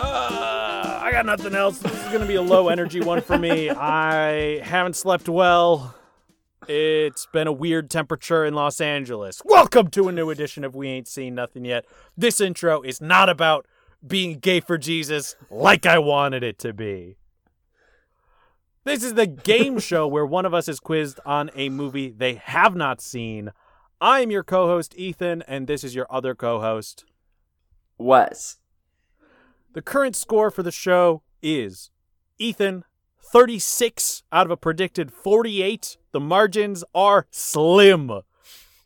Uh, I got nothing else. This is going to be a low energy one for me. I haven't slept well. It's been a weird temperature in Los Angeles. Welcome to a new edition of We Ain't Seen Nothing Yet. This intro is not about being gay for Jesus like I wanted it to be. This is the game show where one of us is quizzed on a movie they have not seen. I am your co host, Ethan, and this is your other co host. Wes. The current score for the show is Ethan 36 out of a predicted 48. The margins are slim.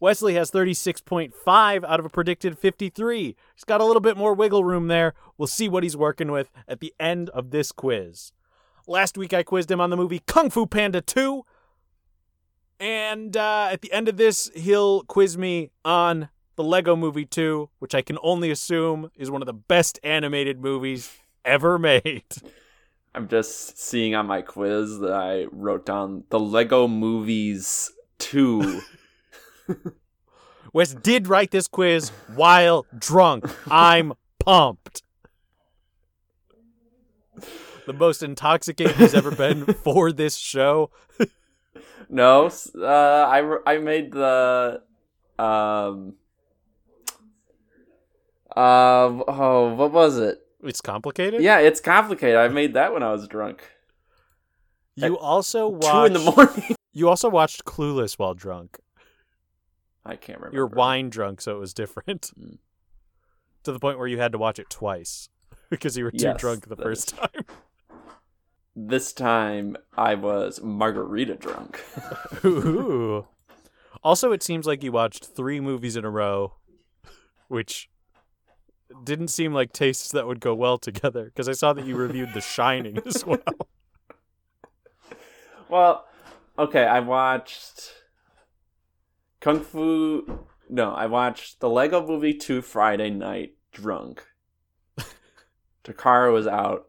Wesley has 36.5 out of a predicted 53. He's got a little bit more wiggle room there. We'll see what he's working with at the end of this quiz. Last week I quizzed him on the movie Kung Fu Panda 2. And uh, at the end of this, he'll quiz me on the Lego Movie 2, which I can only assume is one of the best animated movies ever made. I'm just seeing on my quiz that I wrote down the Lego Movies 2. Wes did write this quiz while drunk. I'm pumped. The most intoxicated he's ever been for this show. no, uh, I, I made the. Um, uh, oh, what was it? It's complicated? Yeah, it's complicated. I made that when I was drunk. You also watched. Two in the morning. You also watched Clueless while drunk. I can't remember. You were wine drunk, so it was different. Mm. To the point where you had to watch it twice because you were too Yes, drunk the first is- time. This time I was margarita drunk. Ooh. Also, it seems like you watched three movies in a row, which didn't seem like tastes that would go well together. Because I saw that you reviewed The Shining as well. Well, okay, I watched Kung Fu. No, I watched the Lego Movie 2 Friday night drunk. Takara was out,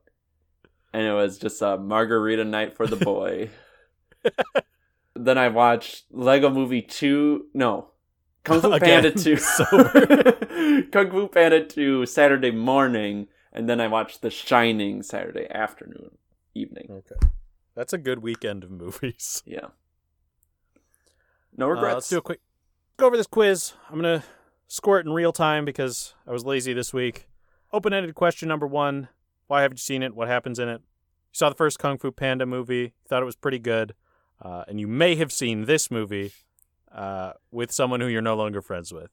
and it was just a margarita night for the boy. then I watched Lego Movie 2. No. Kung Fu Again, Panda 2. sober. Kung Fu Panda 2 Saturday morning, and then I watched The Shining Saturday afternoon, evening. Okay. That's a good weekend of movies. Yeah. No Uh, regrets. let's do a quick go over this quiz. I'm going to score it in real time because I was lazy this week. Open ended question number one Why haven't you seen it? What happens in it? You saw the first Kung Fu Panda movie, thought it was pretty good, uh, and you may have seen this movie uh, with someone who you're no longer friends with.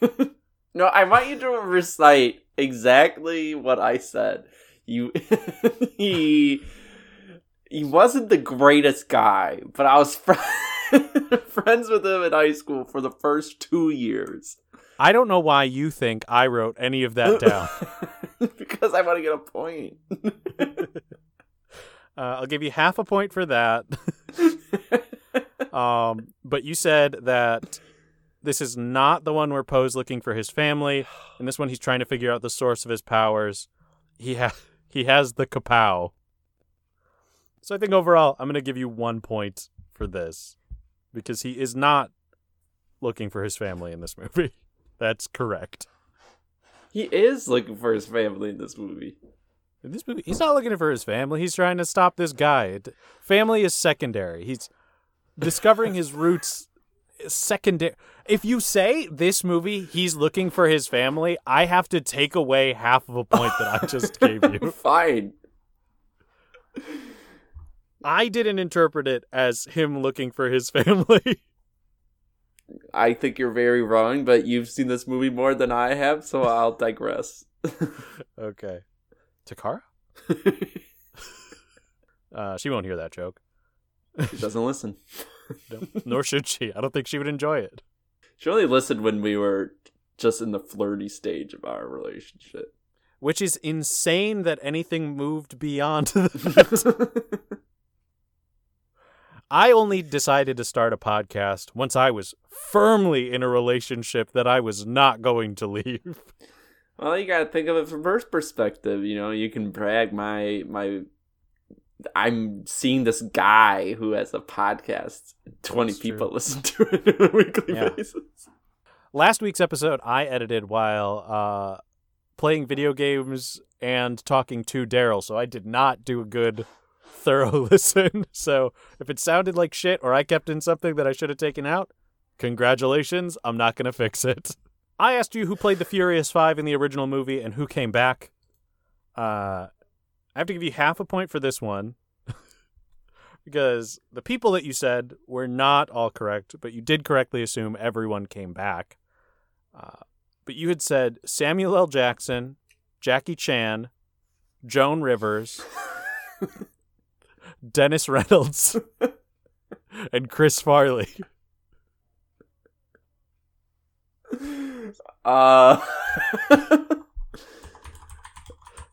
no, I want you to recite exactly what I said. You he he wasn't the greatest guy, but I was fr- friends with him in high school for the first 2 years. I don't know why you think I wrote any of that down. because I want to get a point. Uh, I'll give you half a point for that. Um, but you said that this is not the one where Po's looking for his family. In this one, he's trying to figure out the source of his powers. He ha- he has the kapow. So I think overall, I'm going to give you one point for this because he is not looking for his family in this movie. That's correct. he is looking for his family in this movie. In this movie, he's not looking for his family. He's trying to stop this guy. Family is secondary. He's discovering his roots secondary. If you say this movie, he's looking for his family, I have to take away half of a point that I just gave you. Fine. I didn't interpret it as him looking for his family. I think you're very wrong, but you've seen this movie more than I have, so I'll digress. okay. Takara? Uh, she won't hear that joke. She doesn't listen. No, nor should she. I don't think she would enjoy it. She only listened when we were just in the flirty stage of our relationship. Which is insane that anything moved beyond that. I only decided to start a podcast once I was firmly in a relationship that I was not going to leave. Well, you gotta think of it from her perspective. You know, you can brag my my. I'm seeing this guy who has a podcast. Twenty That's true. people listen to it on a weekly Yeah. basis. Last week's episode I edited while uh, playing video games and talking to Daryl, so I did not do a good, thorough listen. So if it sounded like shit or I kept in something that I should have taken out, congratulations, I'm not going to fix it. I asked you who played the Furious Five in the original movie and who came back. Uh, I have to give you half a point for this one. because the people that you said were not all correct, but you did correctly assume everyone came back. Uh, but you had said Samuel L. Jackson, Jackie Chan, Joan Rivers, Dennis Reynolds, and Chris Farley. Uh,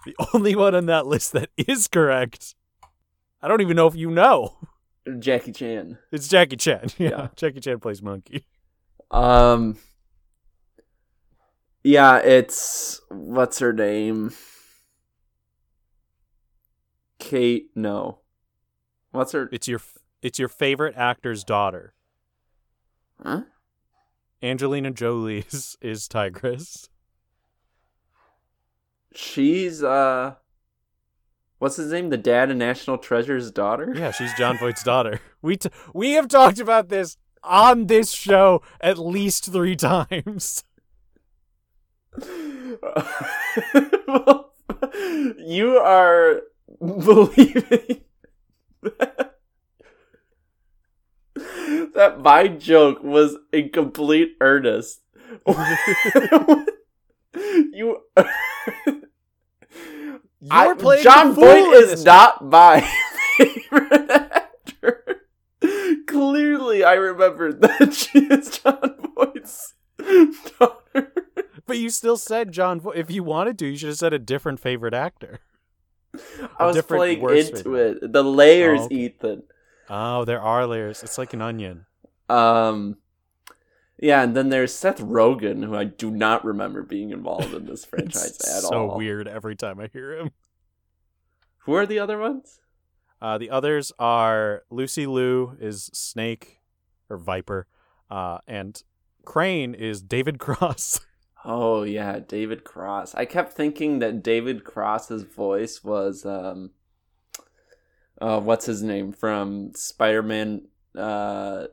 The only one on that list that is correct. I don't even know if you know. Jackie Chan. It's Jackie Chan. Yeah, Yeah. Jackie Chan plays Monkey. Um. Yeah, it's what's her name? Kate. No. What's her? It's your it's your favorite actor's daughter. Huh? Angelina Jolie is, is Tigress. She's uh. What's his name? The dad in National Treasure's daughter. Yeah, she's Jon Voight's daughter. We t- we have talked about this on this show at least three times. well, you are believing that, that my joke was in complete earnest. you. I, You're playing Jon Voight is not my favorite actor. Clearly, I remember that she is Jon Voight's daughter. But you still said Jon Voight. If you wanted to, you should have said a different favorite actor. I was playing into it. The layers, Oh, okay. Ethan. Oh, there are layers. It's like an onion. Um, yeah, and then there's Seth Rogen, who I do not remember being involved in this franchise at so all. So weird every time I hear him. Who are the other ones? Uh, the others are Lucy Liu is Snake or Viper, uh, and Crane is David Cross. Oh yeah, David Cross. I kept thinking that David Cross's voice was um, uh, what's his name from Spider-Man, uh,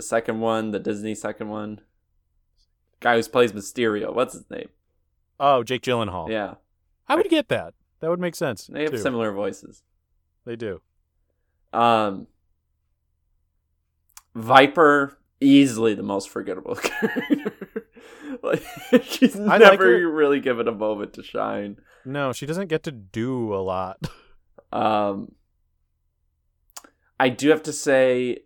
the second one, the Disney second one. Guy who plays Mysterio. What's his name? oh, Jake Gyllenhaal. Yeah, I would get that. That would make sense. they have too. similar voices. They do. Um, Viper easily the most forgettable character. like she's I never her. really given a moment to shine. No, she doesn't get to do a lot. Um, I do have to say,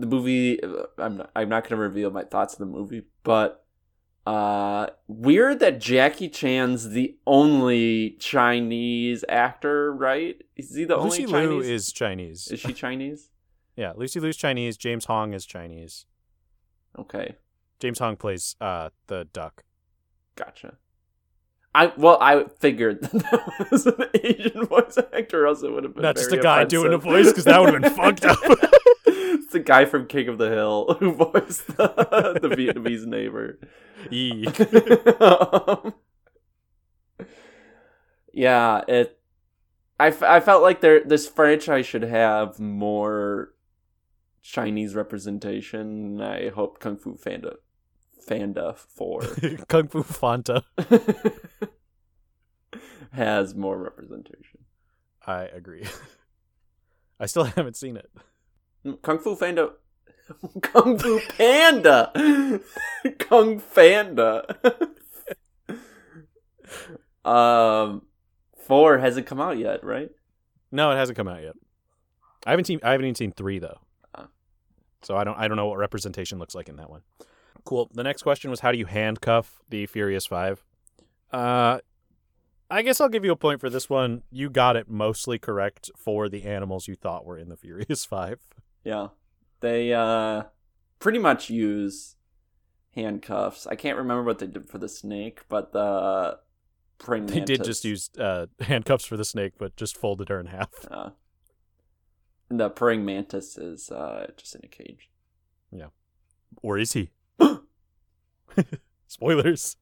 the movie. I'm not, I'm not going to reveal my thoughts on the movie, but uh, weird that Jackie Chan's the only Chinese actor, right? Is he the Lucy only Liu Chinese? is Chinese. Is she Chinese? yeah, Lucy Liu's Chinese. James Hong is Chinese. Okay, James Hong plays uh, the duck. gotcha. I well, I figured that, that was an Asian voice actor, or else it would have been Not just a guy doing a voice, because that would have been fucked up. It's the guy from King of the Hill who voiced the, the Vietnamese neighbor. Um, yeah, it. I, f- I felt like there this franchise should have more Chinese representation. I hope Kung Fu Fanda Fanda Four Kung Fu Fanta. has more representation. I agree. I still haven't seen it. Kung Fu Panda. Kung Fu Panda. Kung Fanda. um, four hasn't come out yet, right? No, it hasn't come out yet. I haven't seen. I haven't even seen three though. Oh. So I don't. I don't know what representation looks like in that one. Cool. The next question was, how do you handcuff the Furious Five? Uh, I guess I'll give you a point for this one. You got it mostly correct for the animals you thought were in the Furious Five. Yeah. They uh pretty much use handcuffs. I can't remember what they did for the snake, but the praying They did just use uh, handcuffs for the snake, but just folded her in half. uh, the praying mantis is uh just in a cage. Yeah. Or is he? Spoilers.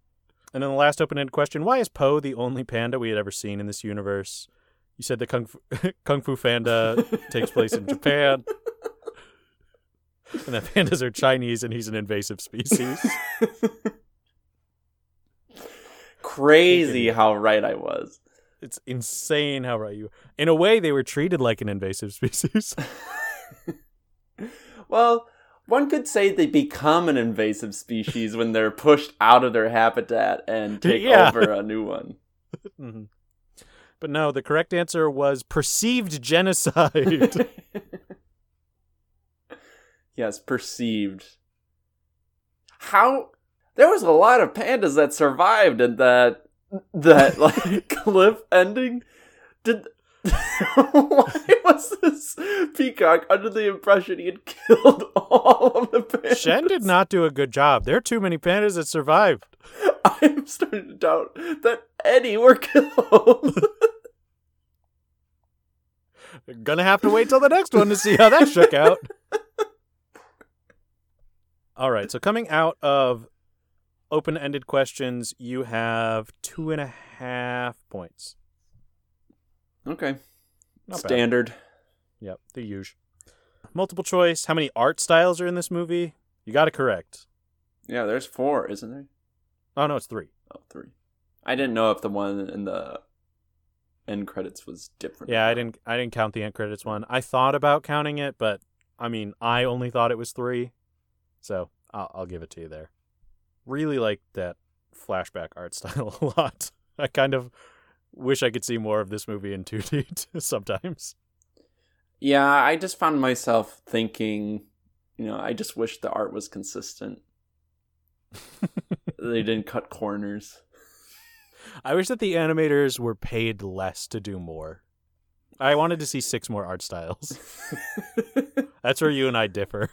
And then the last open-ended question: Why is Po the only panda we had ever seen in this universe? You said the Kung Fu, Kung Fu Panda takes place in Japan, and that pandas are Chinese, and he's an invasive species. Crazy how right I was. It's insane how right you. In a way, they were treated like an invasive species. Well, one could say they become an invasive species when they're pushed out of their habitat and take Yeah. over a new one. Mhm. But no, the correct answer was perceived genocide. Yes, perceived. How there was a lot of pandas that survived in that that like cliff ending. Did why was this peacock under the impression he had killed all of the pandas? Shen did not do a good job. There are too many pandas that survived. I'm starting to doubt that any were killed. Gonna have to wait till the next one to see how that shook out. All right, so coming out of open ended questions, you have two and a half points. okay, Not bad. standard. Yep, the usual. Multiple choice. How many art styles are in this movie? You got it correct. Yeah, there's four, isn't there? Oh no, it's three. Oh, three. I didn't know if the one in the end credits was different. Yeah, I didn't. I didn't count the end credits one. I thought about counting it, but I mean, I only thought it was three, so I'll, I'll give it to you there. Really like that flashback art style a lot. I kind of wish I could see more of this movie in 2D sometimes. Yeah, I just found myself thinking, you know, I just wish the art was consistent. they didn't cut corners. I wish that the animators were paid less to do more. I wanted to see six more art styles. That's where you and I differ.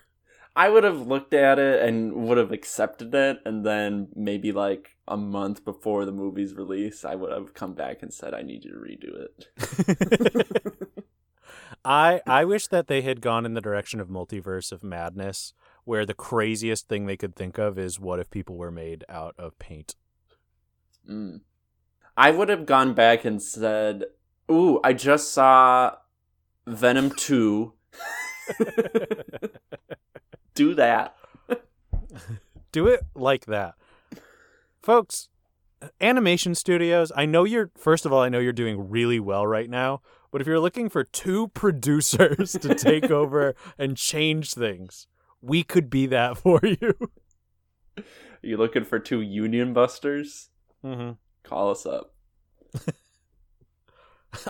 I would have looked at it and would have accepted it, and then maybe like a month before the movie's release, I would have come back and said, "I need you to redo it." I I wish that they had gone in the direction of multiverse of madness, where the craziest thing they could think of is what if people were made out of paint. Mm. I would have gone back and said, "Ooh, I just saw Venom two. Do that." Do it like that. Folks, animation studios, I know you're first of all, I know you're doing really well right now, but if you're looking for two producers to take over and change things, we could be that for you. Are you looking for two Union Busters? Mm-hmm. Call us up.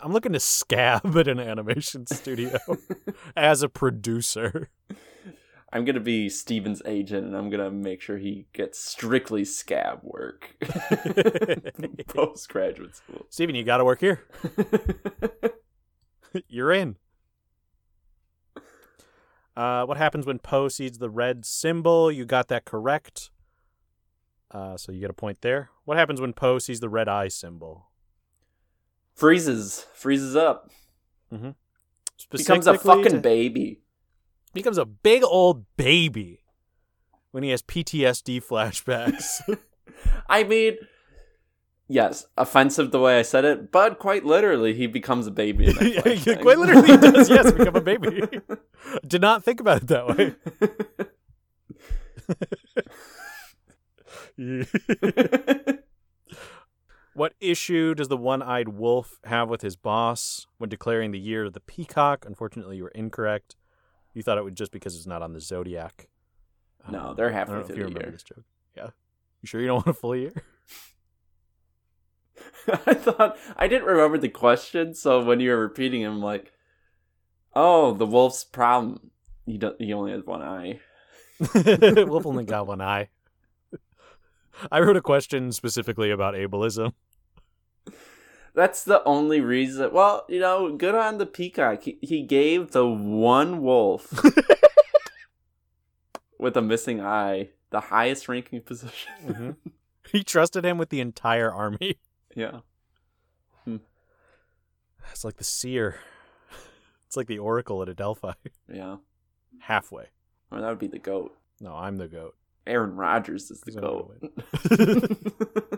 I'm looking to scab at an animation studio as a producer. I'm gonna be Steven's agent, and I'm gonna make sure he gets strictly scab work post graduate school. Steven, you got to work here. You're in. Uh, what happens when Po sees the red symbol? You got that correct. Uh, so you get a point there. What happens when Po sees the red eye symbol? freezes, freezes up, becomes a fucking to- baby. Becomes a big old baby when he has PTSD flashbacks. I mean, yes, offensive the way I said it, but quite literally, he becomes a baby. Yeah. Quite literally, he does. Yes, become a baby. Did not think about it that way. What issue does the one eyed wolf have with his boss when declaring the year of the peacock? Unfortunately, you were incorrect. You thought it would just because it's not on the zodiac. No, they're halfway don't know if through the year. this joke. Yeah. You sure you don't want a full year? I thought I didn't remember the question, so when you were repeating it, I'm like, "Oh, the wolf's problem. He don't he only has one eye." wolf only got one eye. I wrote a question specifically about ableism. That's the only reason. Well, you know, good on the peacock. He, he gave the one wolf with a missing eye the highest ranking position. hmm he trusted him with the entire army. yeah. It's like the seer. It's like the oracle at Adelphi. Yeah. Halfway. Or that would be the goat. No, I'm the goat. Aaron Rodgers is the goat.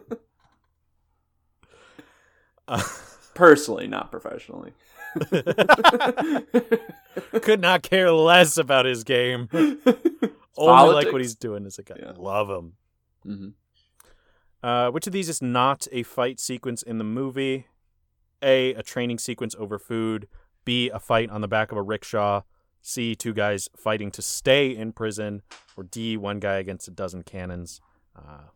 Personally, not professionally. could not care less about his game. Only like what he's doing as a guy. Yeah. Love him. Mhm. Uh, which of these is not a fight sequence in the movie? A. A training sequence over food. B. A fight on the back of a rickshaw. C. Two guys fighting to stay in prison. Or D. One guy against a dozen cannons. Uh,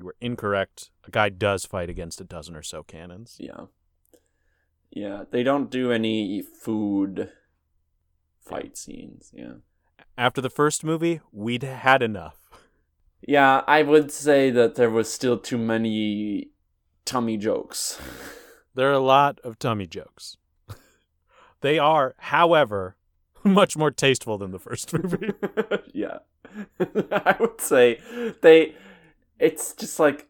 you were incorrect. A guy does fight against a dozen or so cannons. Yeah. Yeah, they don't do any food fight scenes. Yeah. After the first movie, we'd had enough. Yeah, I would say that there was still too many tummy jokes. There are a lot of tummy jokes. they are, however, much more tasteful than the first movie. yeah. I would say they it's just like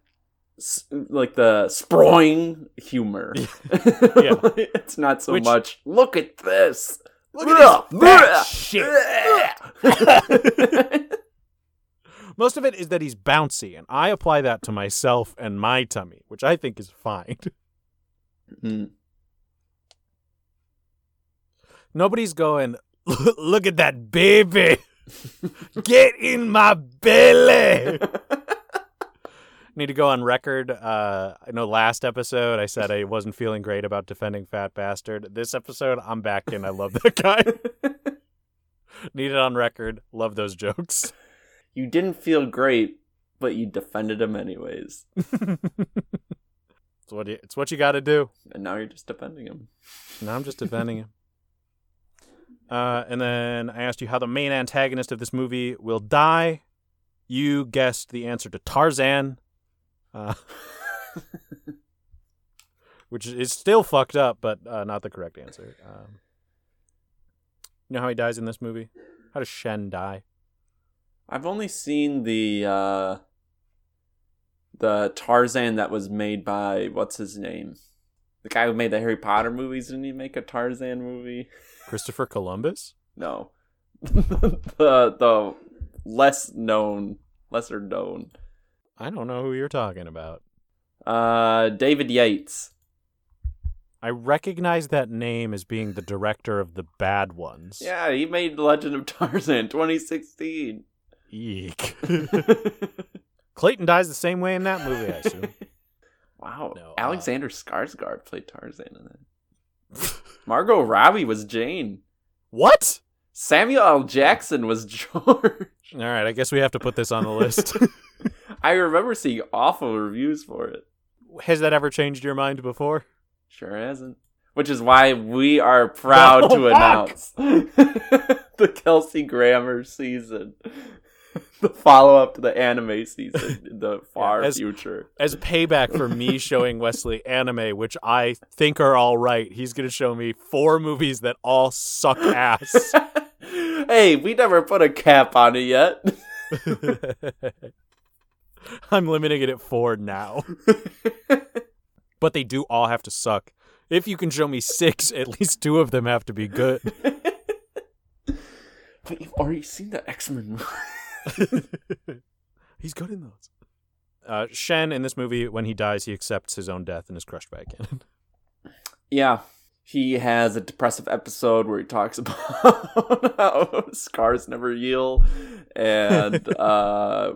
like the sproing humor. it's not so Which- much look at this. Look at this shit. Most of it is that he's bouncy, and I apply that to myself and my tummy, which I think is fine. Mm. Nobody's going, look at that baby. Get in my belly. Need to go on record. Uh, I know last episode I said I wasn't feeling great about defending Fat Bastard. This episode, I'm back in. I love that guy. Need it on record. Love those jokes. you didn't feel great, but you defended him anyways. it's what you, it's what you got to do. And now you're just defending him. Now I'm just defending him. Uh, and then I asked you how the main antagonist of this movie will die. You guessed the answer to Tarzan, uh, which is still fucked up, but uh, not the correct answer. Um, you know how he dies in this movie? How does Shen die? I've only seen the uh the Tarzan that was made by what's his name? The guy who made the Harry Potter movies, didn't he make a Tarzan movie? Christopher Columbus? No. the the less known lesser known. I don't know who you're talking about. Uh David Yates. I recognize that name as being the director of the bad ones. Yeah, he made Legend of Tarzan 2016. Eek. Clayton dies the same way in that movie, I assume. wow. No, uh, Alexander Skarsgård played Tarzan in it. Margot Robbie was Jane. what? Samuel L. Jackson was George. All right, I guess we have to put this on the list. I remember seeing awful reviews for it. Has that ever changed your mind before? Sure hasn't. Which is why we are proud No, to fuck. announce the Kelsey Grammer season. The follow up to the anime season in the far as- future. As payback for me showing Wesley anime, which I think are all right, he's going to show me four movies that all suck ass. hey, we never put a cap on it yet. I'm limiting it at four now. But they do all have to suck. If you can show me six, at least two of them have to be good. but you've already seen the X Men movie. He's good in those. Uh, Shen in this movie, when he dies, he accepts his own death and is crushed by a cannon. Yeah. He has a depressive episode where he talks about how scars never heal. And uh,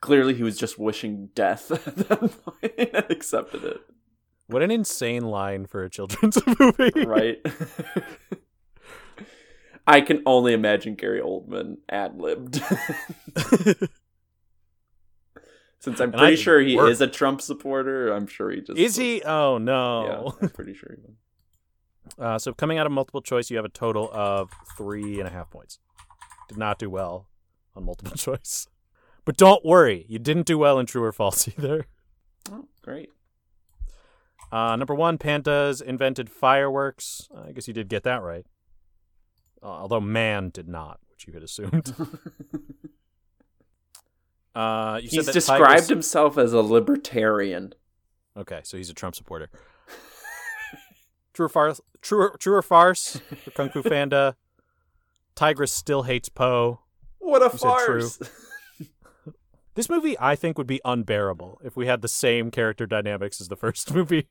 clearly he was just wishing death at that point and accepted it. What an insane line for a children's movie. Right? I can only imagine Gary Oldman ad libbed. Since I'm And pretty sure he work. is a Trump supporter, I'm sure he just is he? Oh no. Yeah, I'm pretty sure he was. Uh, so coming out of multiple choice, you have a total of three and a half points. Did not do well on multiple choice, but don't worry, you didn't do well in true or false either. Oh, great. Uh, number one, pandas invented fireworks. I guess you did get that right. Uh, although man did not, which you had assumed. uh, you He's said that described tigers- himself as a libertarian. Okay, so he's a Trump supporter. true or farce? True or, true or farce? For Kung Fu Panda. Tigress still hates Po. What a You farce! This movie, I think, would be unbearable if we had the same character dynamics as the first movie,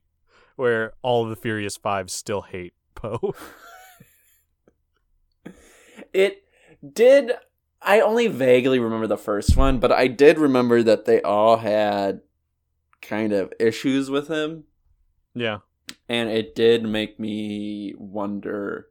where all of the Furious Five still hate Po. It did. I only vaguely remember the first one, but I did remember that they all had kind of issues with him, yeah. and it did make me wonder.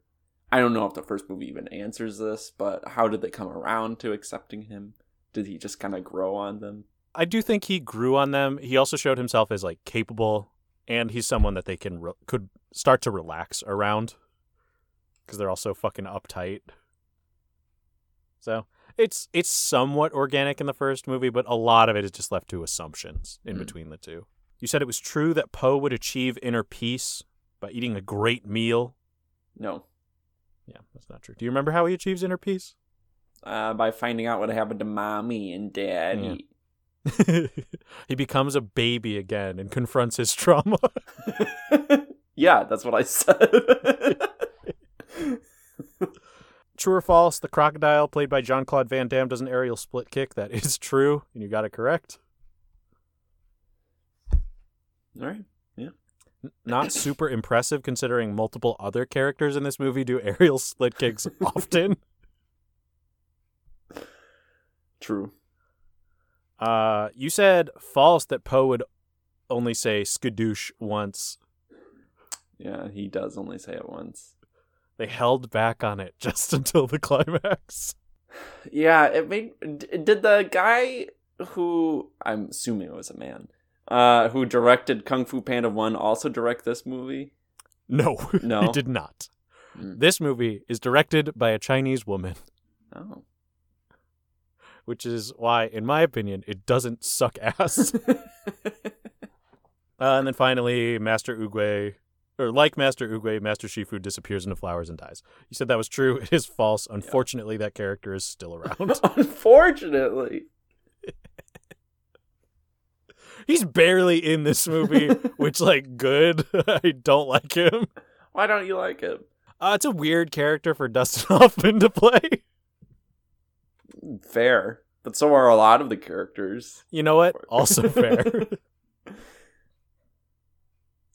I don't know if the first movie even answers this, but how did they come around to accepting him? Did he just kind of grow on them? I do think he grew on them. He also showed himself as like capable, and he's someone that they can re- could start to relax around because they're all so fucking uptight. So it's it's somewhat organic in the first movie, but a lot of it is just left to assumptions in Hmm. between the two. You said it was true that Po would achieve inner peace by eating a great meal. No. Yeah, that's not true. Do you remember how he achieves inner peace? Uh, by finding out what happened to mommy and daddy. he becomes a baby again and confronts his trauma. yeah, that's what I said. True or false? The crocodile, played by John Claude Van Damme, does an aerial split kick. That is true, and you got it correct. All right. N- Not super impressive considering multiple other characters in this movie do aerial split kicks often. True. Uh, you said false that Po would only say skadoosh once. Yeah, he does only say it once. They held back on it just until the climax. Yeah, it made. Did the guy who I'm assuming it was a man, uh, who directed Kung Fu Panda One also direct this movie? No, No. he did not. Mm. This movie is directed by a Chinese woman, Oh. Which is why, in my opinion, it doesn't suck ass. Uh, and then finally, Master Oogway, or like Master Oogway, Master Shifu disappears into flowers and dies. You said that was true. It is false. Unfortunately, that character is still around. Unfortunately. He's barely in this movie, which, like, good. I don't like him. Why don't you like him? Uh, it's a weird character for Dustin Hoffman to play. Fair. But so are a lot of the characters. You know what? Also fair. I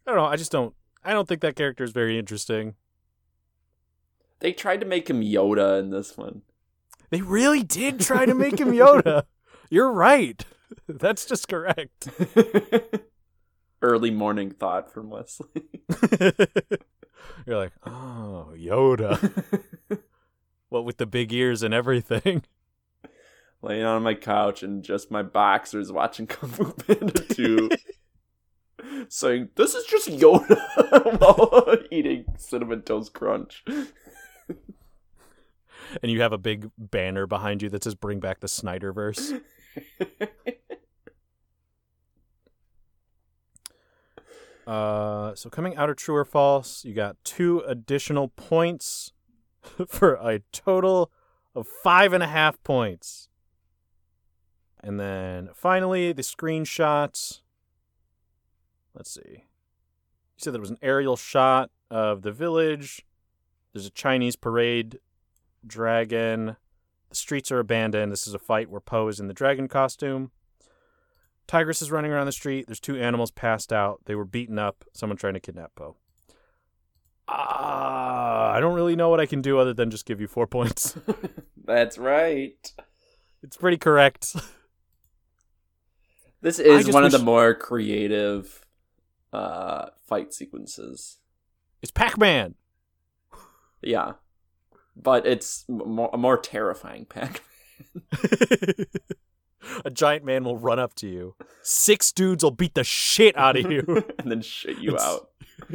don't know. I just don't. I don't think that character is very interesting. They tried to make him Yoda in this one. They really did try to make him Yoda. You're right. That's just correct. Early morning thought from Wesley. You're like, oh, Yoda. What with the big ears and everything? Laying on my couch and just my boxers watching Kung Fu Panda 2. saying, This is just Yoda while eating Cinnamon Toast Crunch. And you have a big banner behind you that says "Bring back the Snyderverse." Uh, so coming out of true or false, you got two additional points for a total of five and a half points. And then finally, the screenshots. Let's see. You said there was an aerial shot of the village. There's a Chinese parade dragon. The streets are abandoned. This is a fight where Po is in the dragon costume. Tigress is running around the street. There's two animals passed out. They were beaten up. Someone trying to kidnap Po. Ah, I don't really know what I can do other than just give you four points. That's right. it's pretty correct. This is one of the more creative uh, fight sequences. It's Pac-Man. Yeah. But it's more, a more terrifying pack. a giant man will run up to you. Six dudes will beat the shit out of you and then shit you out.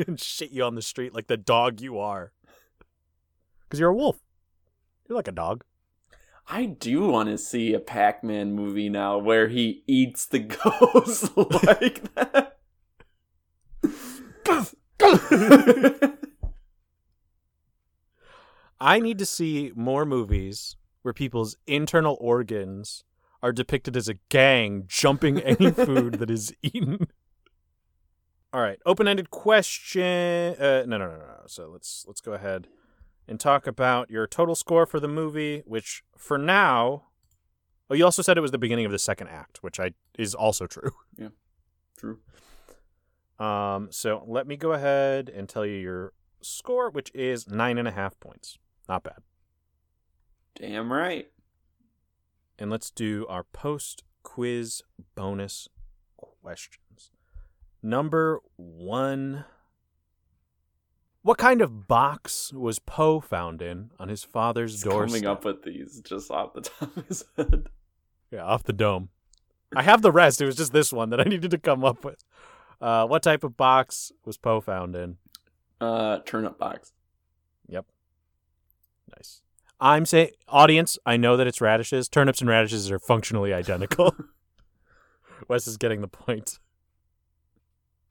and shit you on the street like the dog you are. Because you're a wolf. You're like a dog. I do want to see a Pac Man movie now where he eats the ghost like that. I need to see more movies where people's internal organs are depicted as a gang jumping any food that is eaten. All right, open-ended question. Uh, no, no, no, no. So let's let's go ahead and talk about your total score for the movie, which for now. Oh, you also said it was the beginning of the second act, which I is also true. Yeah, true. Um, so let me go ahead and tell you your score, which is nine and a half points. Not bad. Damn right. And let's do our post quiz bonus questions. Number one What kind of box was Po found in on his father's He's doorstep? coming up with these just off the top of his head. Yeah, off the dome. I have the rest. It was just this one that I needed to come up with. Uh, what type of box was Po found in? Uh, turnip box. Yep. Nice. I'm saying, audience, I know that it's radishes. Turnips and radishes are functionally identical. Wes is getting the point.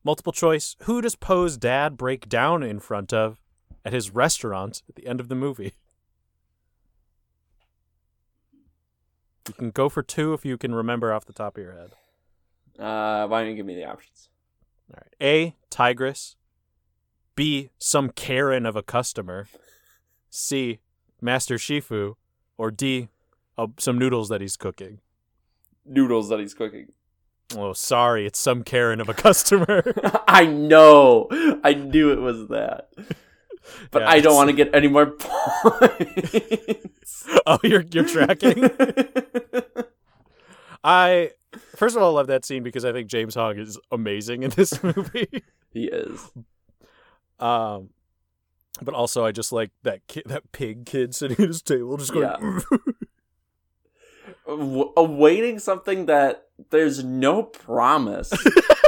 Multiple choice. Who does Po's dad break down in front of at his restaurant at the end of the movie? You can go for two if you can remember off the top of your head. Uh, why don't you give me the options? All right. A. Tigress. B. Some Karen of a customer. C. Master Shifu. Or D. Uh, some noodles that he's cooking. Noodles that he's cooking. Oh, sorry, it's some Karen of a customer. I know. I knew it was that. But Yeah, I don't want to get any more points. oh, you're you're tracking. I first of all love that scene because I think James Hong is amazing in this movie. he is. Um, but also I just like that kid, that pig kid sitting at his table, just going. Yeah. W- awaiting something that there's no promise.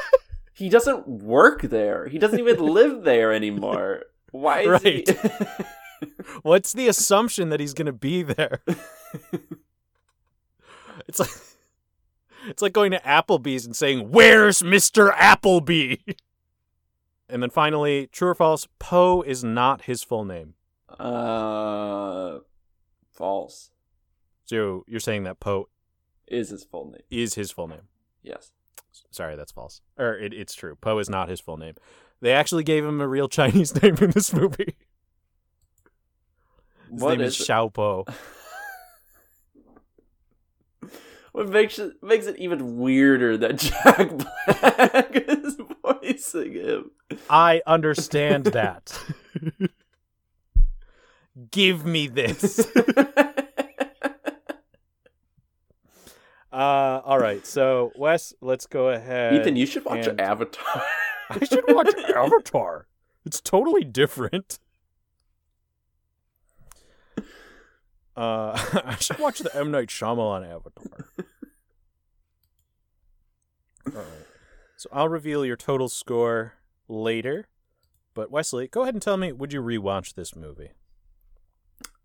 he doesn't work there. He doesn't even live there anymore. Why is he? What's the assumption that he's gonna be there? it's like it's like going to Applebee's and saying, "Where's Mister Appleby?" And then finally, true or false? Po is not his full name. uh, false So you're saying that Po is his full name. is his full name? Yes. Sorry, that's false. Or it, it's true. Po is not his full name. They actually gave him a real Chinese name in this movie. His What name is is? Xiao Po. What makes it makes it even weirder that Jack Black is voicing him. I understand that. Give me this. Uh, all right. So, Wes, let's go ahead. Ethan, you should watch and- Avatar. I should watch Avatar. It's totally different. Uh, I should watch the M Night Shyamalan Avatar. All right. So I'll reveal your total score later. But Wesley, go ahead and tell me: Would you rewatch this movie?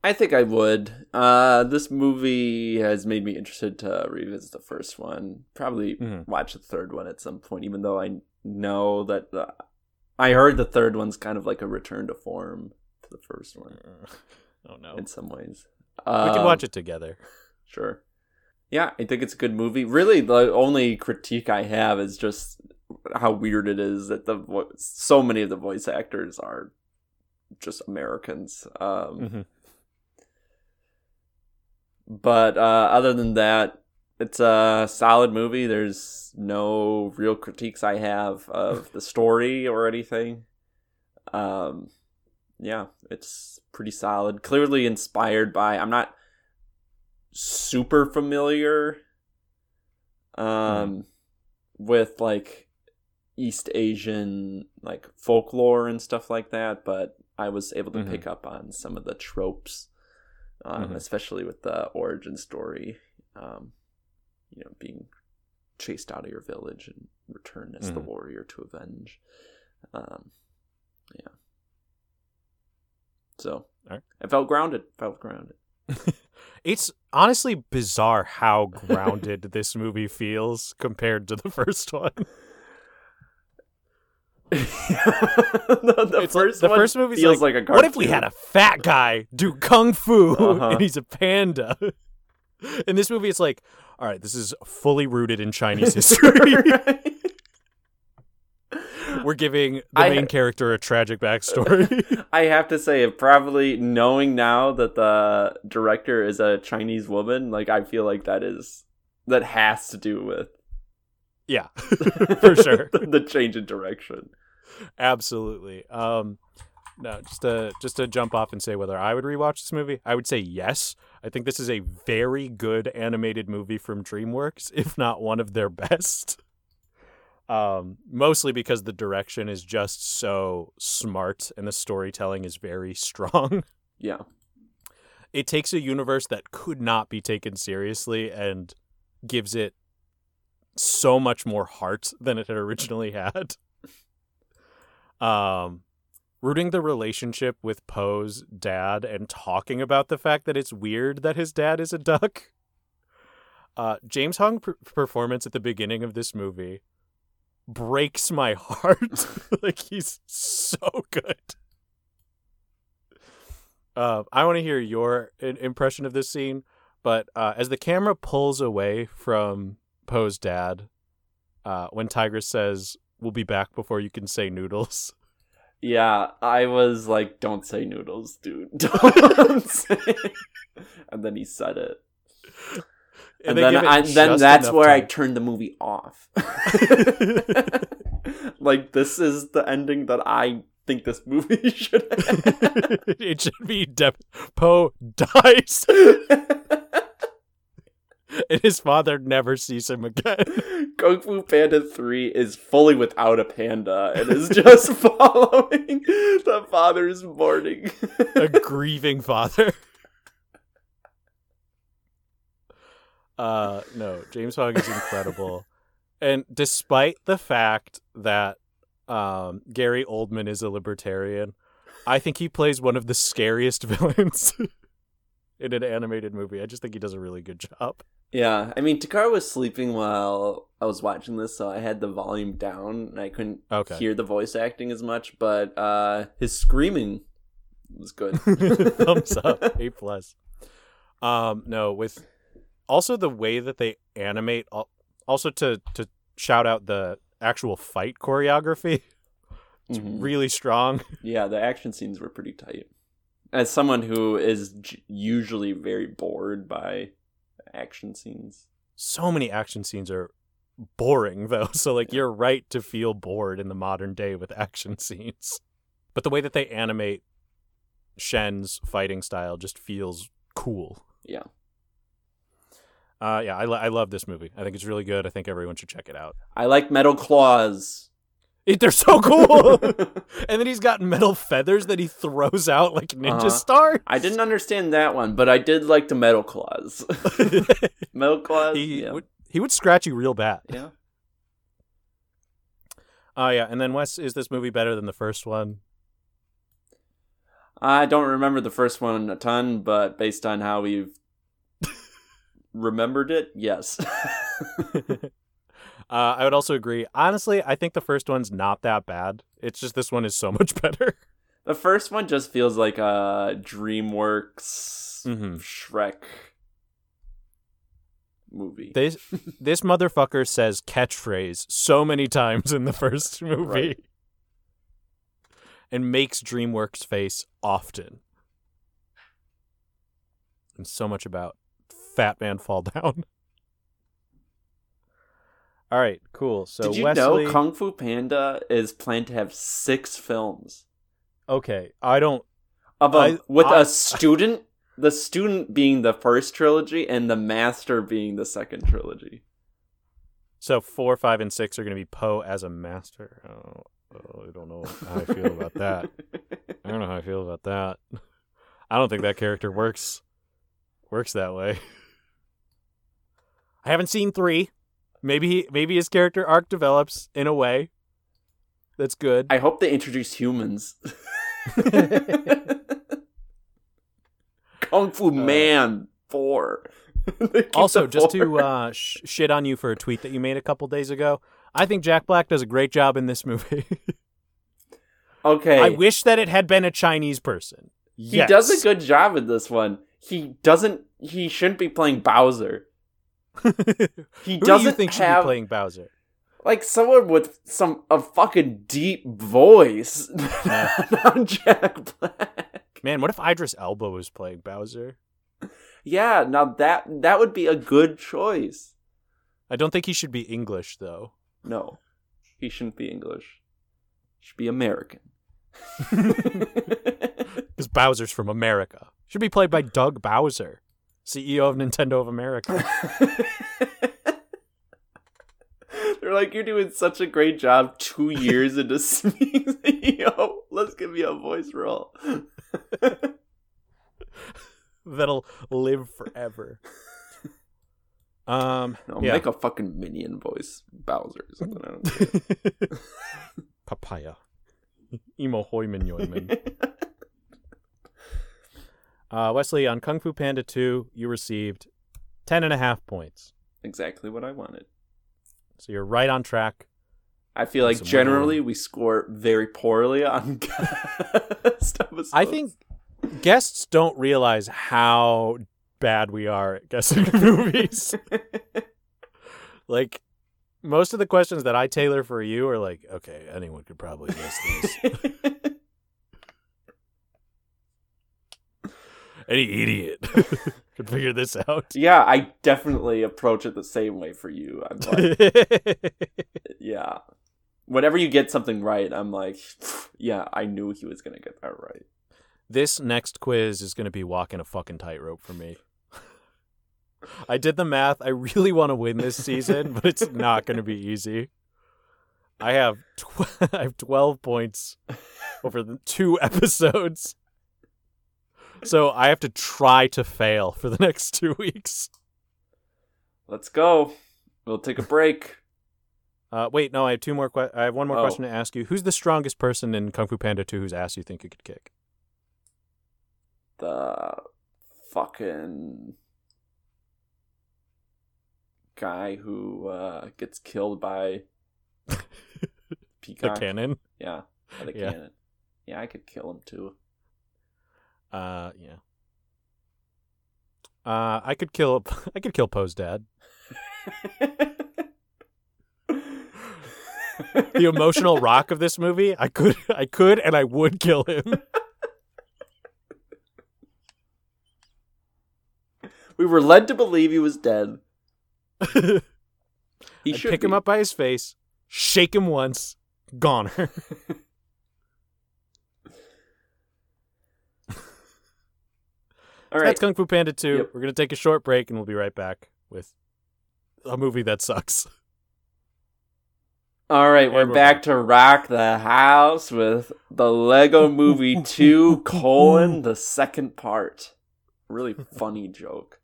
I think I would. Uh, this movie has made me interested to revisit the first one. Probably Mhm. watch the third one at some point, even though I know that the, I heard the third one's kind of like a return to form to the first one Oh no, in some ways. we can Um, watch it together. Sure. Yeah, I think it's a good movie. Really, the only critique I have is just how weird it is that the vo- so many of the voice actors are just Americans. Um, Mhm. But uh, other than that, it's a solid movie. There's no real critiques I have of the story or anything. Um, yeah, it's pretty solid. Clearly inspired by. I'm not super familiar um with like East Asian like folklore and stuff like that, but I was able to Mhm. pick up on some of the tropes, um, Mhm. especially with the origin story. Um, you know, being chased out of your village and returned as the Mhm. warrior to avenge. Um, yeah. So Alright. I felt grounded. Felt grounded. It's honestly bizarre how grounded this movie feels compared to the first one. the, the first the first movie's feels like, like, a What if we had a fat guy do kung fu Uh-huh. and he's a panda? In this movie, it's like, all right, this is fully rooted in Chinese history. Right? We're giving the I- main character a tragic backstory. I have to say, probably knowing now that the director is a Chinese woman, like I feel like that is that has to do with yeah, for sure. the change in direction. Absolutely. Um, no, just to just to jump off and say whether I would rewatch this movie, I would say yes. I think this is a very good animated movie from DreamWorks, if not one of their best. Um, mostly because the direction is just so smart and the storytelling is very strong. Yeah, It takes a universe that could not be taken seriously and gives it so much more heart than it had originally had. Um, rooting the relationship with Po's dad and talking about the fact that it's weird that his dad is a duck. Uh, James Hong per- performance at the beginning of this movie breaks my heart. like he's so good. Uh, I want to hear your i- impression of this scene, but uh, as the camera pulls away from Po's dad, uh, when Tiger says, "We'll be back before you can say noodles," yeah. I was like, "Don't say noodles, dude. Don't say." and then he said it, and, they then I, then that's where I turned the movie off. like this is the ending that I think this movie should it should be De- Po dies, and his father never sees him again. Kung Fu Panda 3 is fully without a panda and is just following the father's mourning. a grieving father. Uh no, James Hong is incredible. and despite the fact that um Gary Oldman is a libertarian, I think he plays one of the scariest villains in an animated movie. I just think he does a really good job. yeah, I mean, Takara was sleeping while I was watching this, so I had the volume down and I couldn't Okay. hear the voice acting as much, but uh, his screaming was good. Thumbs up, A plus. Um, no, with also the way that they animate. Also to to shout out the actual fight choreography. It's Mhm. really strong. Yeah, the action scenes were pretty tight. As someone who is j- usually very bored by action scenes. So many action scenes are boring though. So like you're right to feel bored in the modern day with action scenes. But the way that they animate Shen's fighting style just feels cool. Yeah. Uh, yeah, I, lo- I love this movie. I think it's really good. I think everyone should check it out. I like metal claws. They're so cool. and then he's got metal feathers that he throws out like ninja Uh-huh. star. I didn't understand that one, but I did like the metal claws. metal claws. he yeah. would he would scratch you real bad. yeah. Oh yeah, and then Wes, is this movie better than the first one? I don't remember the first one a ton, but based on how we've remembered it, yes. Uh, I would also agree. Honestly, I think the first one's not that bad. It's just this one is so much better. the first one just feels like a DreamWorks Mhm. Shrek movie. This this motherfucker says catchphrase so many times in the first movie. Right. And makes DreamWorks face often. And so much about Fat Man Fall Down. All right, cool. So Did you Wesley, know Kung Fu Panda is planned to have six films? okay, I don't. Of a, I- with I- a student, the student being the first trilogy and the master being the second trilogy. So four, five, and six are going to be Po as a master. Oh, oh, I don't know how I feel about that. I don't know how I feel about that. I don't think that character works works that way. I haven't seen three. Maybe he, maybe his character arc develops in a way that's good. I hope they introduce humans. Kung Fu Man four. Also, just to uh, sh- shit on you for a tweet that you made a couple days ago, I think Jack Black does a great job in this movie. Okay. I wish that it had been a Chinese person. he Yes. does a good job in this one. He doesn't. He shouldn't be playing Bowser. He Who do doesn't you think should have be playing Bowser? like someone with some a fucking deep voice. Not Jack Black. Man, what if Idris Elba was playing Bowser? Yeah, now that that would be a good choice. I don't think he should be English though. No, he shouldn't be English. He should be American. Because Bowser's from America. Should be played by Doug Bowser, CEO of Nintendo of America. They're like, you're doing such a great job two years into being CEO. Let's give you a voice role. That'll live forever. Um, No, yeah. make a fucking minion voice, Bowser or something. I don't papaya. Emo hoiman yoiman. Uh, Wesley, on Kung Fu Panda 2, you received 10 and a half points. exactly what I wanted. So you're right on track. I feel like generally we score very poorly on guest episodes. I think guests don't realize how bad we are at guessing movies. like, most of the questions that I tailor for you are like, okay, anyone could probably guess this. Any idiot could figure this out. yeah, I definitely approach it the same way for you. I'm like, yeah. Whenever you get something right, I'm like, yeah, I knew he was gonna get that right. this next quiz is going to be walking a fucking tightrope for me. I did the math. I really want to win this season, but it's not going to be easy. I have tw- I have 12 points over the two episodes. So I have to try to fail for the next 2 weeks. Let's go. We'll take a break. Uh, wait, no, I have two more que- I have one more Oh. question to ask you. Who's the strongest person in Kung Fu Panda 2 whose ass you think you could kick? the fucking guy who uh, gets killed by The Peacock. cannon? Yeah, by the Yeah. cannon. Yeah, I could kill him too. Uh, yeah. Uh, I could kill I could kill Po's dad. The emotional rock of this movie, I could I could and I would kill him. we were led to believe he was dead. He I'd should pick him up by his face, shake him once, goner. All right. That's Kung Fu Panda 2. Yep. We're going to take a short break and we'll be right back with a movie that sucks. All right, we're we're back to rock the house with the Lego Movie 2 colon the second part. Really funny joke.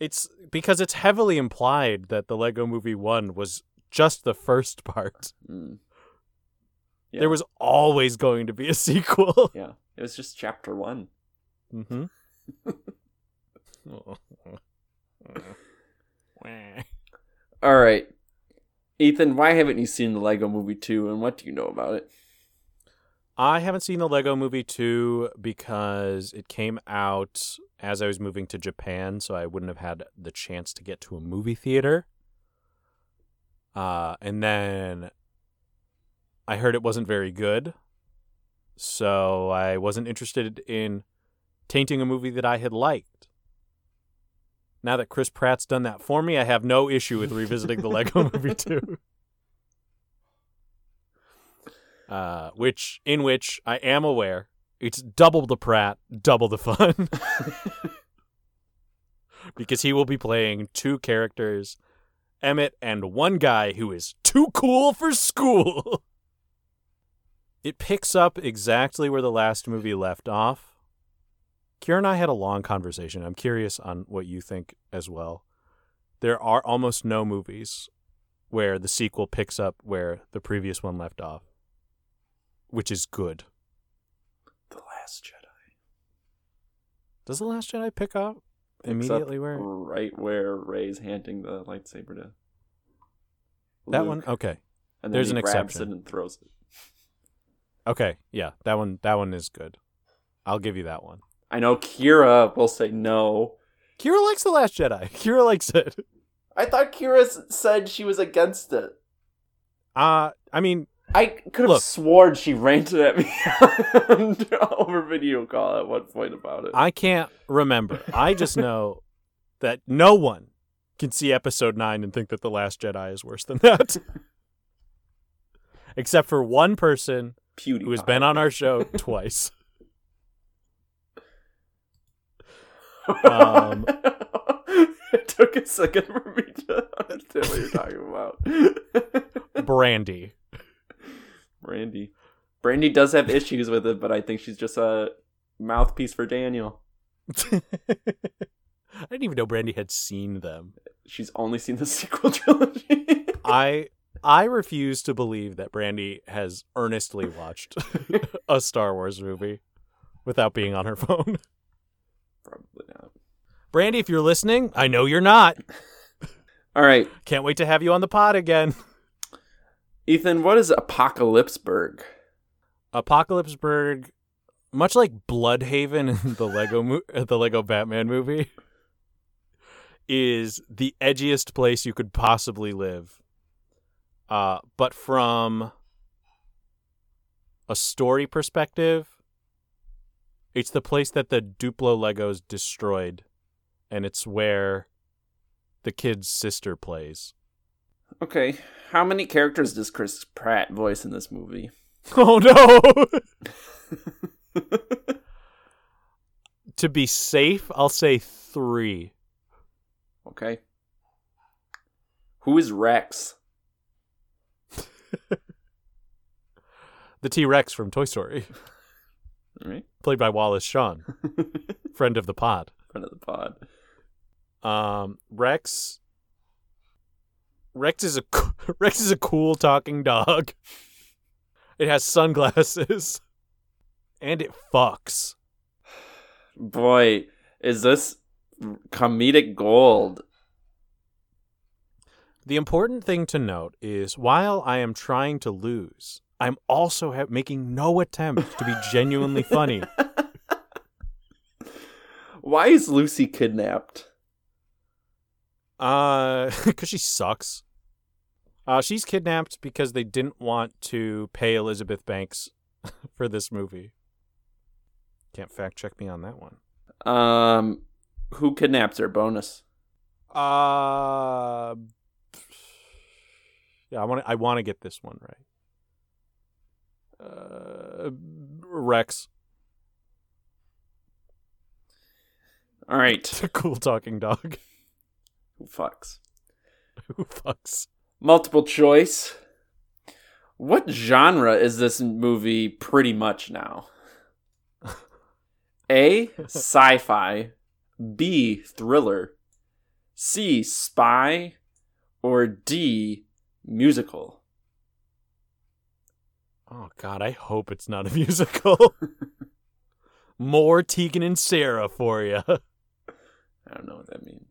It's because it's heavily implied that the Lego Movie 1 was just the first part. Mm. Yeah. There was always going to be a sequel. Yeah, it was just chapter one. Mm-hmm. All right, Ethan, why haven't you seen the Lego Movie 2 and what do you know about it? I haven't seen the Lego Movie 2 because it came out as I was moving to Japan, so I wouldn't have had the chance to get to a movie theater. Uh, and then I heard it wasn't very good, so I wasn't interested in tainting a movie that I had liked. Now that Chris Pratt's done that for me, I have no issue with revisiting the Lego Movie 2. Uh, which in which I am aware it's double the Pratt, double the fun, because he will be playing two characters, Emmett and one guy who is too cool for school. It picks up exactly where the last movie left off. Kira and I had a long conversation. I'm curious on what you think as well. There are almost no movies where the sequel picks up where the previous one left off, which is good. The Last Jedi. Does the Last Jedi pick up Picks immediately up where right where Rey's handing the lightsaber to that Luke, one? Okay, and then there's he an grabs exception. it and throws it. Okay, yeah, that one that one is good. I'll give you that one. I know Kira will say no. Kira likes the Last Jedi. Kira likes it. I thought Kira said she was against it. Uh I mean, I could have Look. sworn she ranted at me over video call at one point about it. I can't remember. I just know that no one can see episode 9 and think that the Last Jedi is worse than that. Except for one person PewDiePie. who has been on our show twice. Um, it took a second for me to understand what you're talking about. Brandy. Brandy. Brandy does have issues with it, but I think she's just a mouthpiece for Daniel. I didn't even know Brandy had seen them. She's only seen the sequel trilogy. I I refuse to believe that Brandy has earnestly watched a Star Wars movie without being on her phone. Brandy, if you're listening, I know you're not. All right, Can't wait to have you on the pod again. Ethan, what is Apocalypseburg? Apocalypseburg, much like Blüdhaven in the Lego mo- the Lego Batman movie, is the edgiest place you could possibly live. Uh, but from a story perspective, it's the place that the Duplo Legos destroyed, and it's where the kid's sister plays. Okay, how many characters does Chris Pratt voice in this movie? Oh no! to be safe, I'll say three. okay. Who is Rex? The T Rex from Toy Story, All right, played by Wallace Shawn, friend of the pod. friend of the pod. Um, Rex. Rex is a Rex is a cool talking dog. It has sunglasses, and it fucks. Boy, is this comedic gold? The important thing to note is while I am trying to lose, I'm also ha- making no attempt to be genuinely funny. Why is Lucy kidnapped? Uh, because she sucks. Uh, she's kidnapped because they didn't want to pay Elizabeth Banks for this movie. Can't fact check me on that one. Um, who kidnaps her? Bonus. Uh, yeah, I want to. I want to get this one right. Uh, Rex, All right, cool talking dog who fucks? who fucks. Multiple choice. What genre is this movie pretty much now? A. Sci fi. B. Thriller. C. Spy. Or D. Musical. Oh God, I hope it's not a musical. More Tegan and Sara for you. I don't know what that means.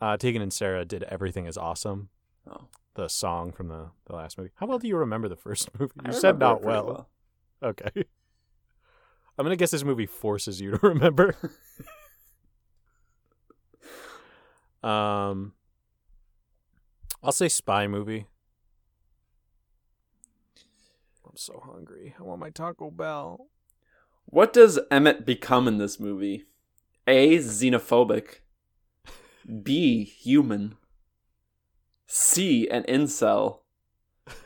Uh, Tegan and Sara did everything is awesome. Oh. The song from the, the last movie. How well do you remember the first movie? I You said remember it not pretty well. Okay. I'm gonna guess this movie forces you to remember. um, I'll say spy movie. I'm so hungry. I want my Taco Bell. What does Emmett become in this movie? A. Xenophobic. B. Human. C. An incel.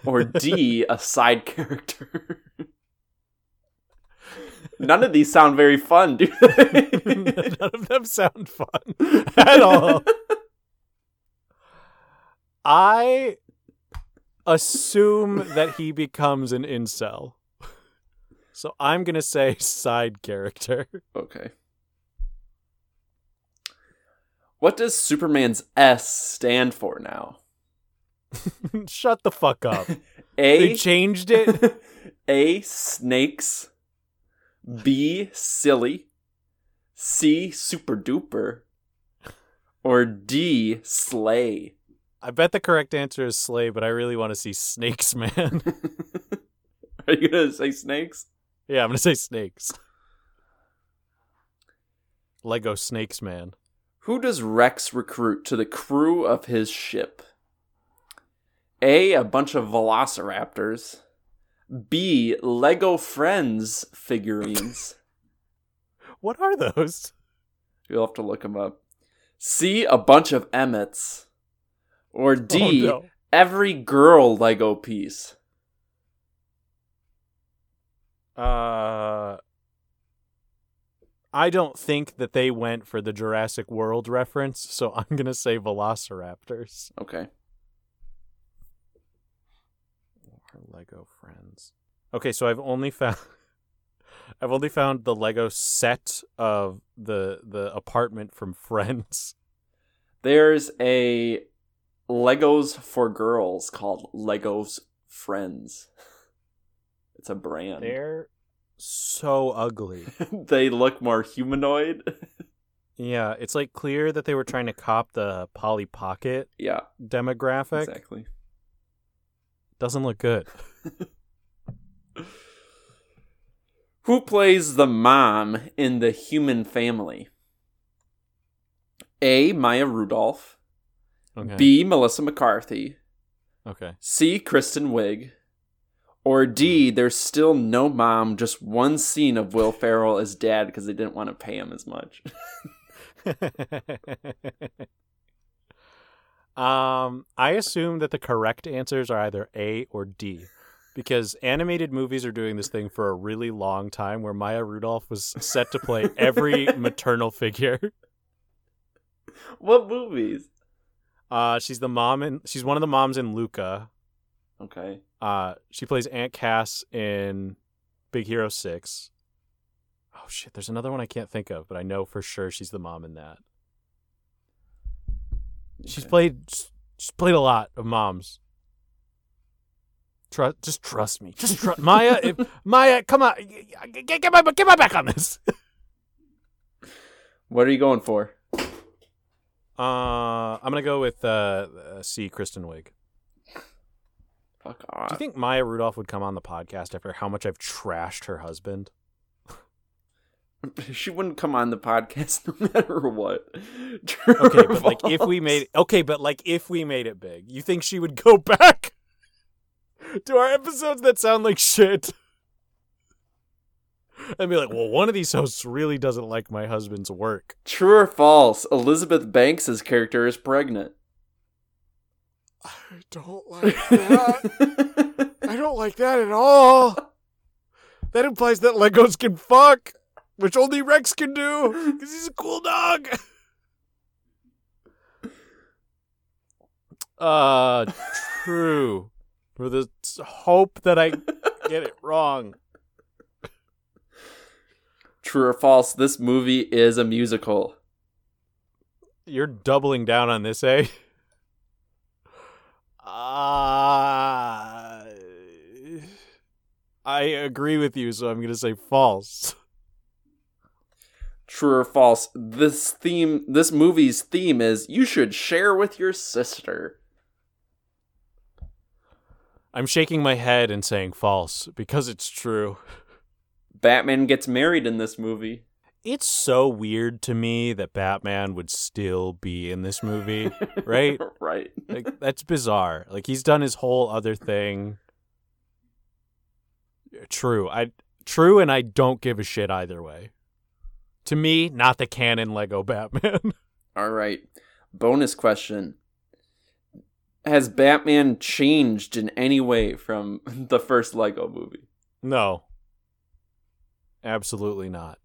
Or D. a side character. None of these sound very fun, do they? None of them sound fun at all. I assume that he becomes an incel. So I'm going to say side character. Okay. What does Superman's S stand for now? Shut the fuck up. A They changed it. A. Snakes. B. Silly. C. Super duper. Or D. Slay. I bet the correct answer is Slay, but I really want to see Snakes Man. Are you gonna say snakes? Yeah, I'm gonna say snakes. Lego Snakes Man. Who does Rex recruit to the crew of his ship? A. A bunch of velociraptors. B. Lego Friends figurines. What are those? You'll have to look them up. C. A bunch of Emmets. Or D. Oh, no. Every girl Lego piece. Uh, I don't think that they went for the Jurassic World reference, so I'm gonna say Velociraptors. Okay. Our Lego friends. Okay, so I've only found I've only found the Lego set of the the apartment from Friends. There's a Legos for girls called Legos Friends. It's a brand. They're so ugly. they look more humanoid. Yeah, it's like clear that they were trying to cop the Polly Pocket yeah, demographic. exactly. Doesn't look good. Who plays the mom in the human family? A. Maya Rudolph. Okay. B. Melissa McCarthy. Okay. C. Kristen Wiig. Or D. There's still no mom, just one scene of Will Ferrell as dad because they didn't want to pay him as much. um, I assume that the correct answers are either A or D, because animated movies are doing this thing for a really long time, where Maya Rudolph was set to play every maternal figure. what movies? Uh, she's the mom in. She's one of the moms in Luca. Okay. Uh, she plays Aunt Cass in Big Hero Six. Oh shit! There's another one I can't think of, but I know for sure she's the mom in that. She's played. She's played a lot of moms. Trust, just trust me. Just trust Maya. If, Maya, come on, get, get my get my back on this. What are you going for? Uh, I'm gonna go with uh, uh, C. Kristen Wiig. Fuck Do you think Maya Rudolph would come on the podcast after how much I've trashed her husband? she wouldn't come on the podcast no matter what. Okay, but like if we made okay, but like if we made it big, you think she would go back to our episodes that sound like shit? And be like, well, one of these hosts really doesn't like my husband's work. True or false? Elizabeth Banks' character is pregnant. I don't like that. I don't like that at all. That implies that Legos can fuck, which only Rex can do, because he's a cool dog. Uh, true. For the hope that I get it wrong. True or false? This movie is a musical. You're doubling down on this, eh? Uh, I agree with you, so I'm going to say false. True or false? This theme, this movie's theme is you should share with your sister. I'm shaking my head and saying false because it's true. Batman gets married in this movie. It's so weird to me that Batman would still be in this movie, right? right. like that's bizarre. Like he's done his whole other thing. True. I true and I don't give a shit either way. To me, not the canon Lego Batman. All right. Bonus question. Has Batman changed in any way from the first Lego movie? no. Absolutely not.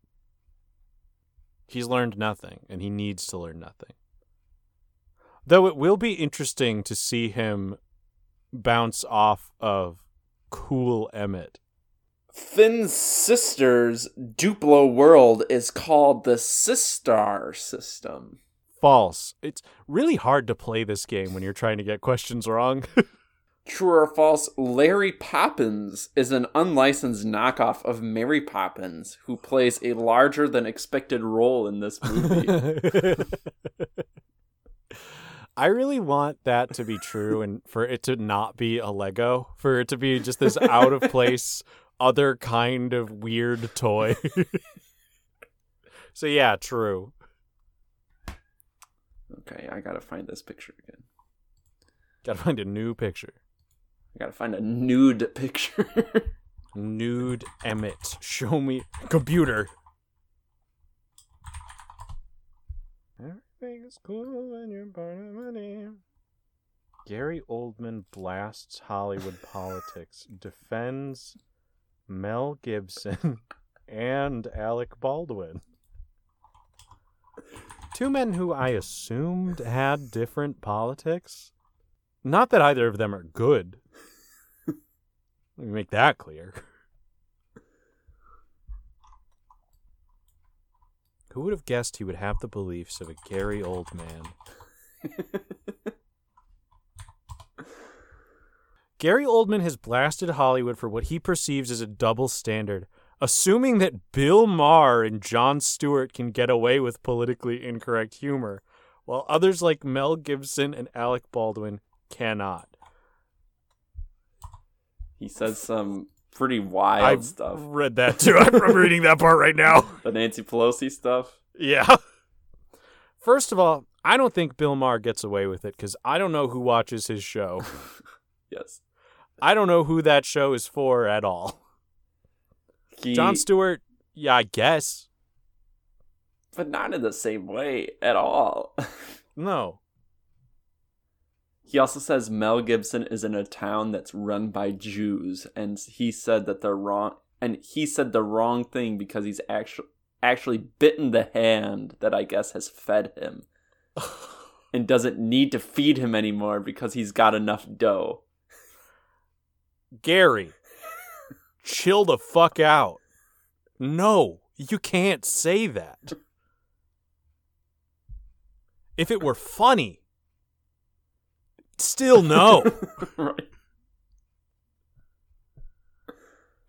He's learned nothing and he needs to learn nothing. Though it will be interesting to see him bounce off of cool Emmett. Finn's sister's Duplo world is called the Systar system. False. It's really hard to play this game when you're trying to get questions wrong. True or false, Larry Poppins is an unlicensed knockoff of Mary Poppins, who plays a larger than expected role in this movie. I really want that to be true and for it to not be a Lego, for it to be just this out of place, other kind of weird toy. so, yeah, true. Okay, I gotta find this picture again. Gotta find a new picture. I gotta find a nude picture. Nude Emmett. Show me. Computer. Everything is cool when you're part of money. Gary Oldman blasts Hollywood politics, defends Mel Gibson and Alec Baldwin. Two men who I assumed had different politics. Not that either of them are good. Let me make that clear. Who would have guessed he would have the beliefs of a Gary Oldman? Gary Oldman has blasted Hollywood for what he perceives as a double standard, assuming that Bill Maher and Jon Stewart can get away with politically incorrect humor, while others like Mel Gibson and Alec Baldwin cannot. He says some pretty wild stuff. I've stuff. read that too. I'm I'm reading that part right now. The Nancy Pelosi stuff. Yeah. First of all, I don't think Bill Maher gets away with it because I don't know who watches his show. Yes. I don't know who that show is for at all. He, Jon Stewart, yeah, I guess. but not in the same way at all. No. He also says Mel Gibson is in a town that's run by Jews, and he said that they're wrong. And he said the wrong thing because he's actually actually bitten the hand that I guess has fed him, and doesn't need to feed him anymore because he's got enough dough. Gary, chill the fuck out. No, you can't say that. If it were funny, still no. right.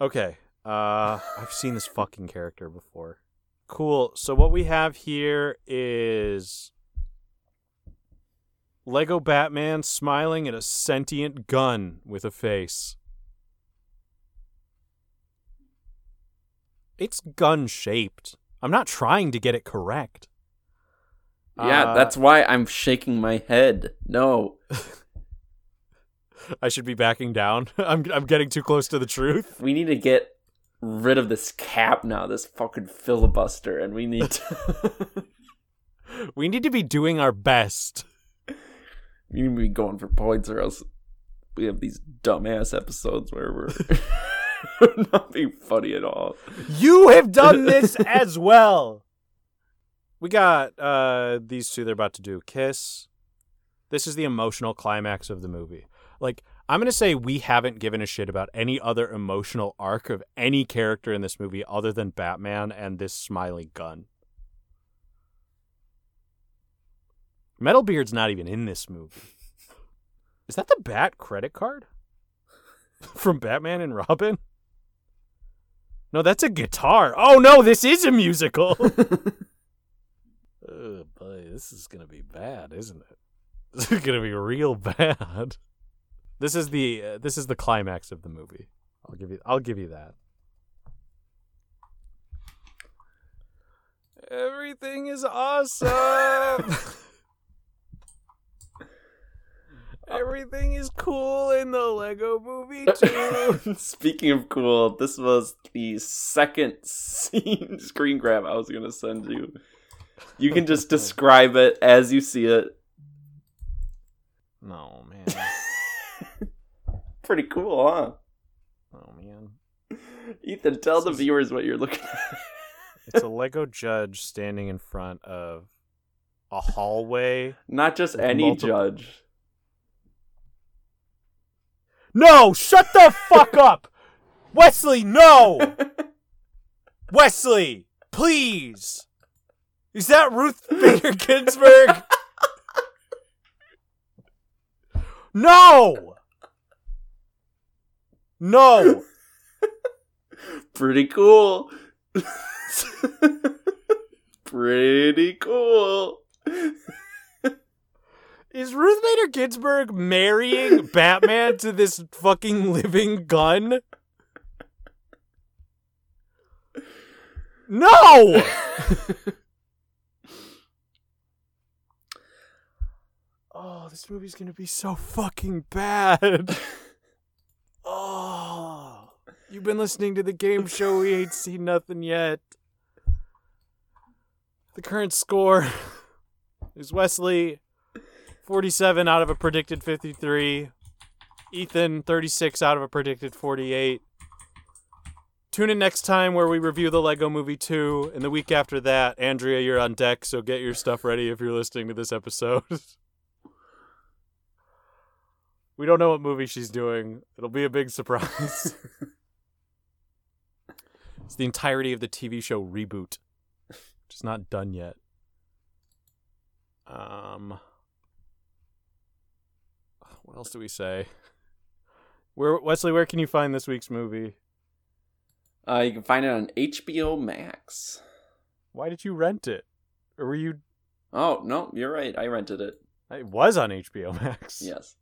Okay. Uh I've seen this fucking character before. Cool. So what we have here is Lego Batman smiling at a sentient gun with a face. It's gun shaped. I'm not trying to get it correct. Yeah, Uh, that's why I'm shaking my head. No, I should be backing down. I'm I'm getting too close to the truth. we need to get rid of this cap now, this fucking filibuster, and we need to. We need to be doing our best. we need to be going for points, or else we have these dumbass episodes where we're not being funny at all. You have done this as well. We got uh these two they're about to do kiss. This is the emotional climax of the movie. Like I'm going to say we haven't given a shit about any other emotional arc of any character in this movie other than Batman and this smiley gun. Metalbeard's not even in this movie. Is that the Bat credit card? From Batman and Robin? No, that's a guitar. Oh no, this is a musical. oh boy, this is gonna be bad, isn't it? This is gonna be real bad. This is the uh, this is the climax of the movie. I'll give you I'll give you that. Everything is awesome. Everything is cool in the Lego movie too. Speaking of cool, this was the second scene screen grab I was gonna send you. You can just describe it as you see it. no, man. Pretty cool, huh? Oh man. Ethan, tell the viewers what you're looking at. It's a Lego judge standing in front of a hallway. Not just any multiple- judge. No, shut the fuck up. Wesley, no. Wesley, please. Is that Ruth Bader Ginsburg? no. No. Pretty cool. Pretty cool. Is Ruth Bader Ginsburg marrying Batman to this fucking living gun? No! oh, this movie's gonna be so fucking bad. oh, you've been listening to the game show. We ain't seen nothing yet. The current score is Wesley 47 out of a predicted 53. Ethan 36 out of a predicted 48. Tune in next time where we review the Lego Movie 2, and the week after that, Andrea, you're on deck, so get your stuff ready if you're listening to this episode. we don't know what movie she's doing. It'll be a big surprise. it's the entirety of the TV show reboot, which is not done yet. Um, what else do we say? Where Wesley, where can you find this week's movie? Uh, you can find it on HBO Max. Why did you rent it? Or were you Oh no, you're right. I rented it. it was on HBO Max. Yes.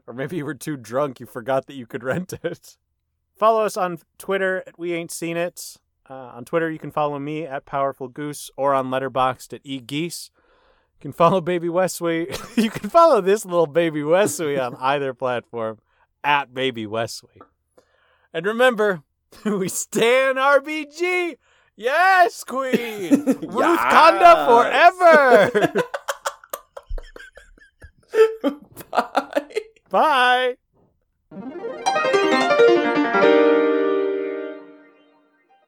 Or maybe you were too drunk you forgot that you could rent it. Follow us on Twitter at We Ain't Seen It. Uh, on Twitter you can follow me at Powerful Goose or on Letterboxd at E Geese. You can follow Baby Wesley. you can follow this little Baby Wesley on either platform at Baby Wesley. And remember, we stand RBG. Yes, Queen. Ruth Conda forever. Bye. Bye.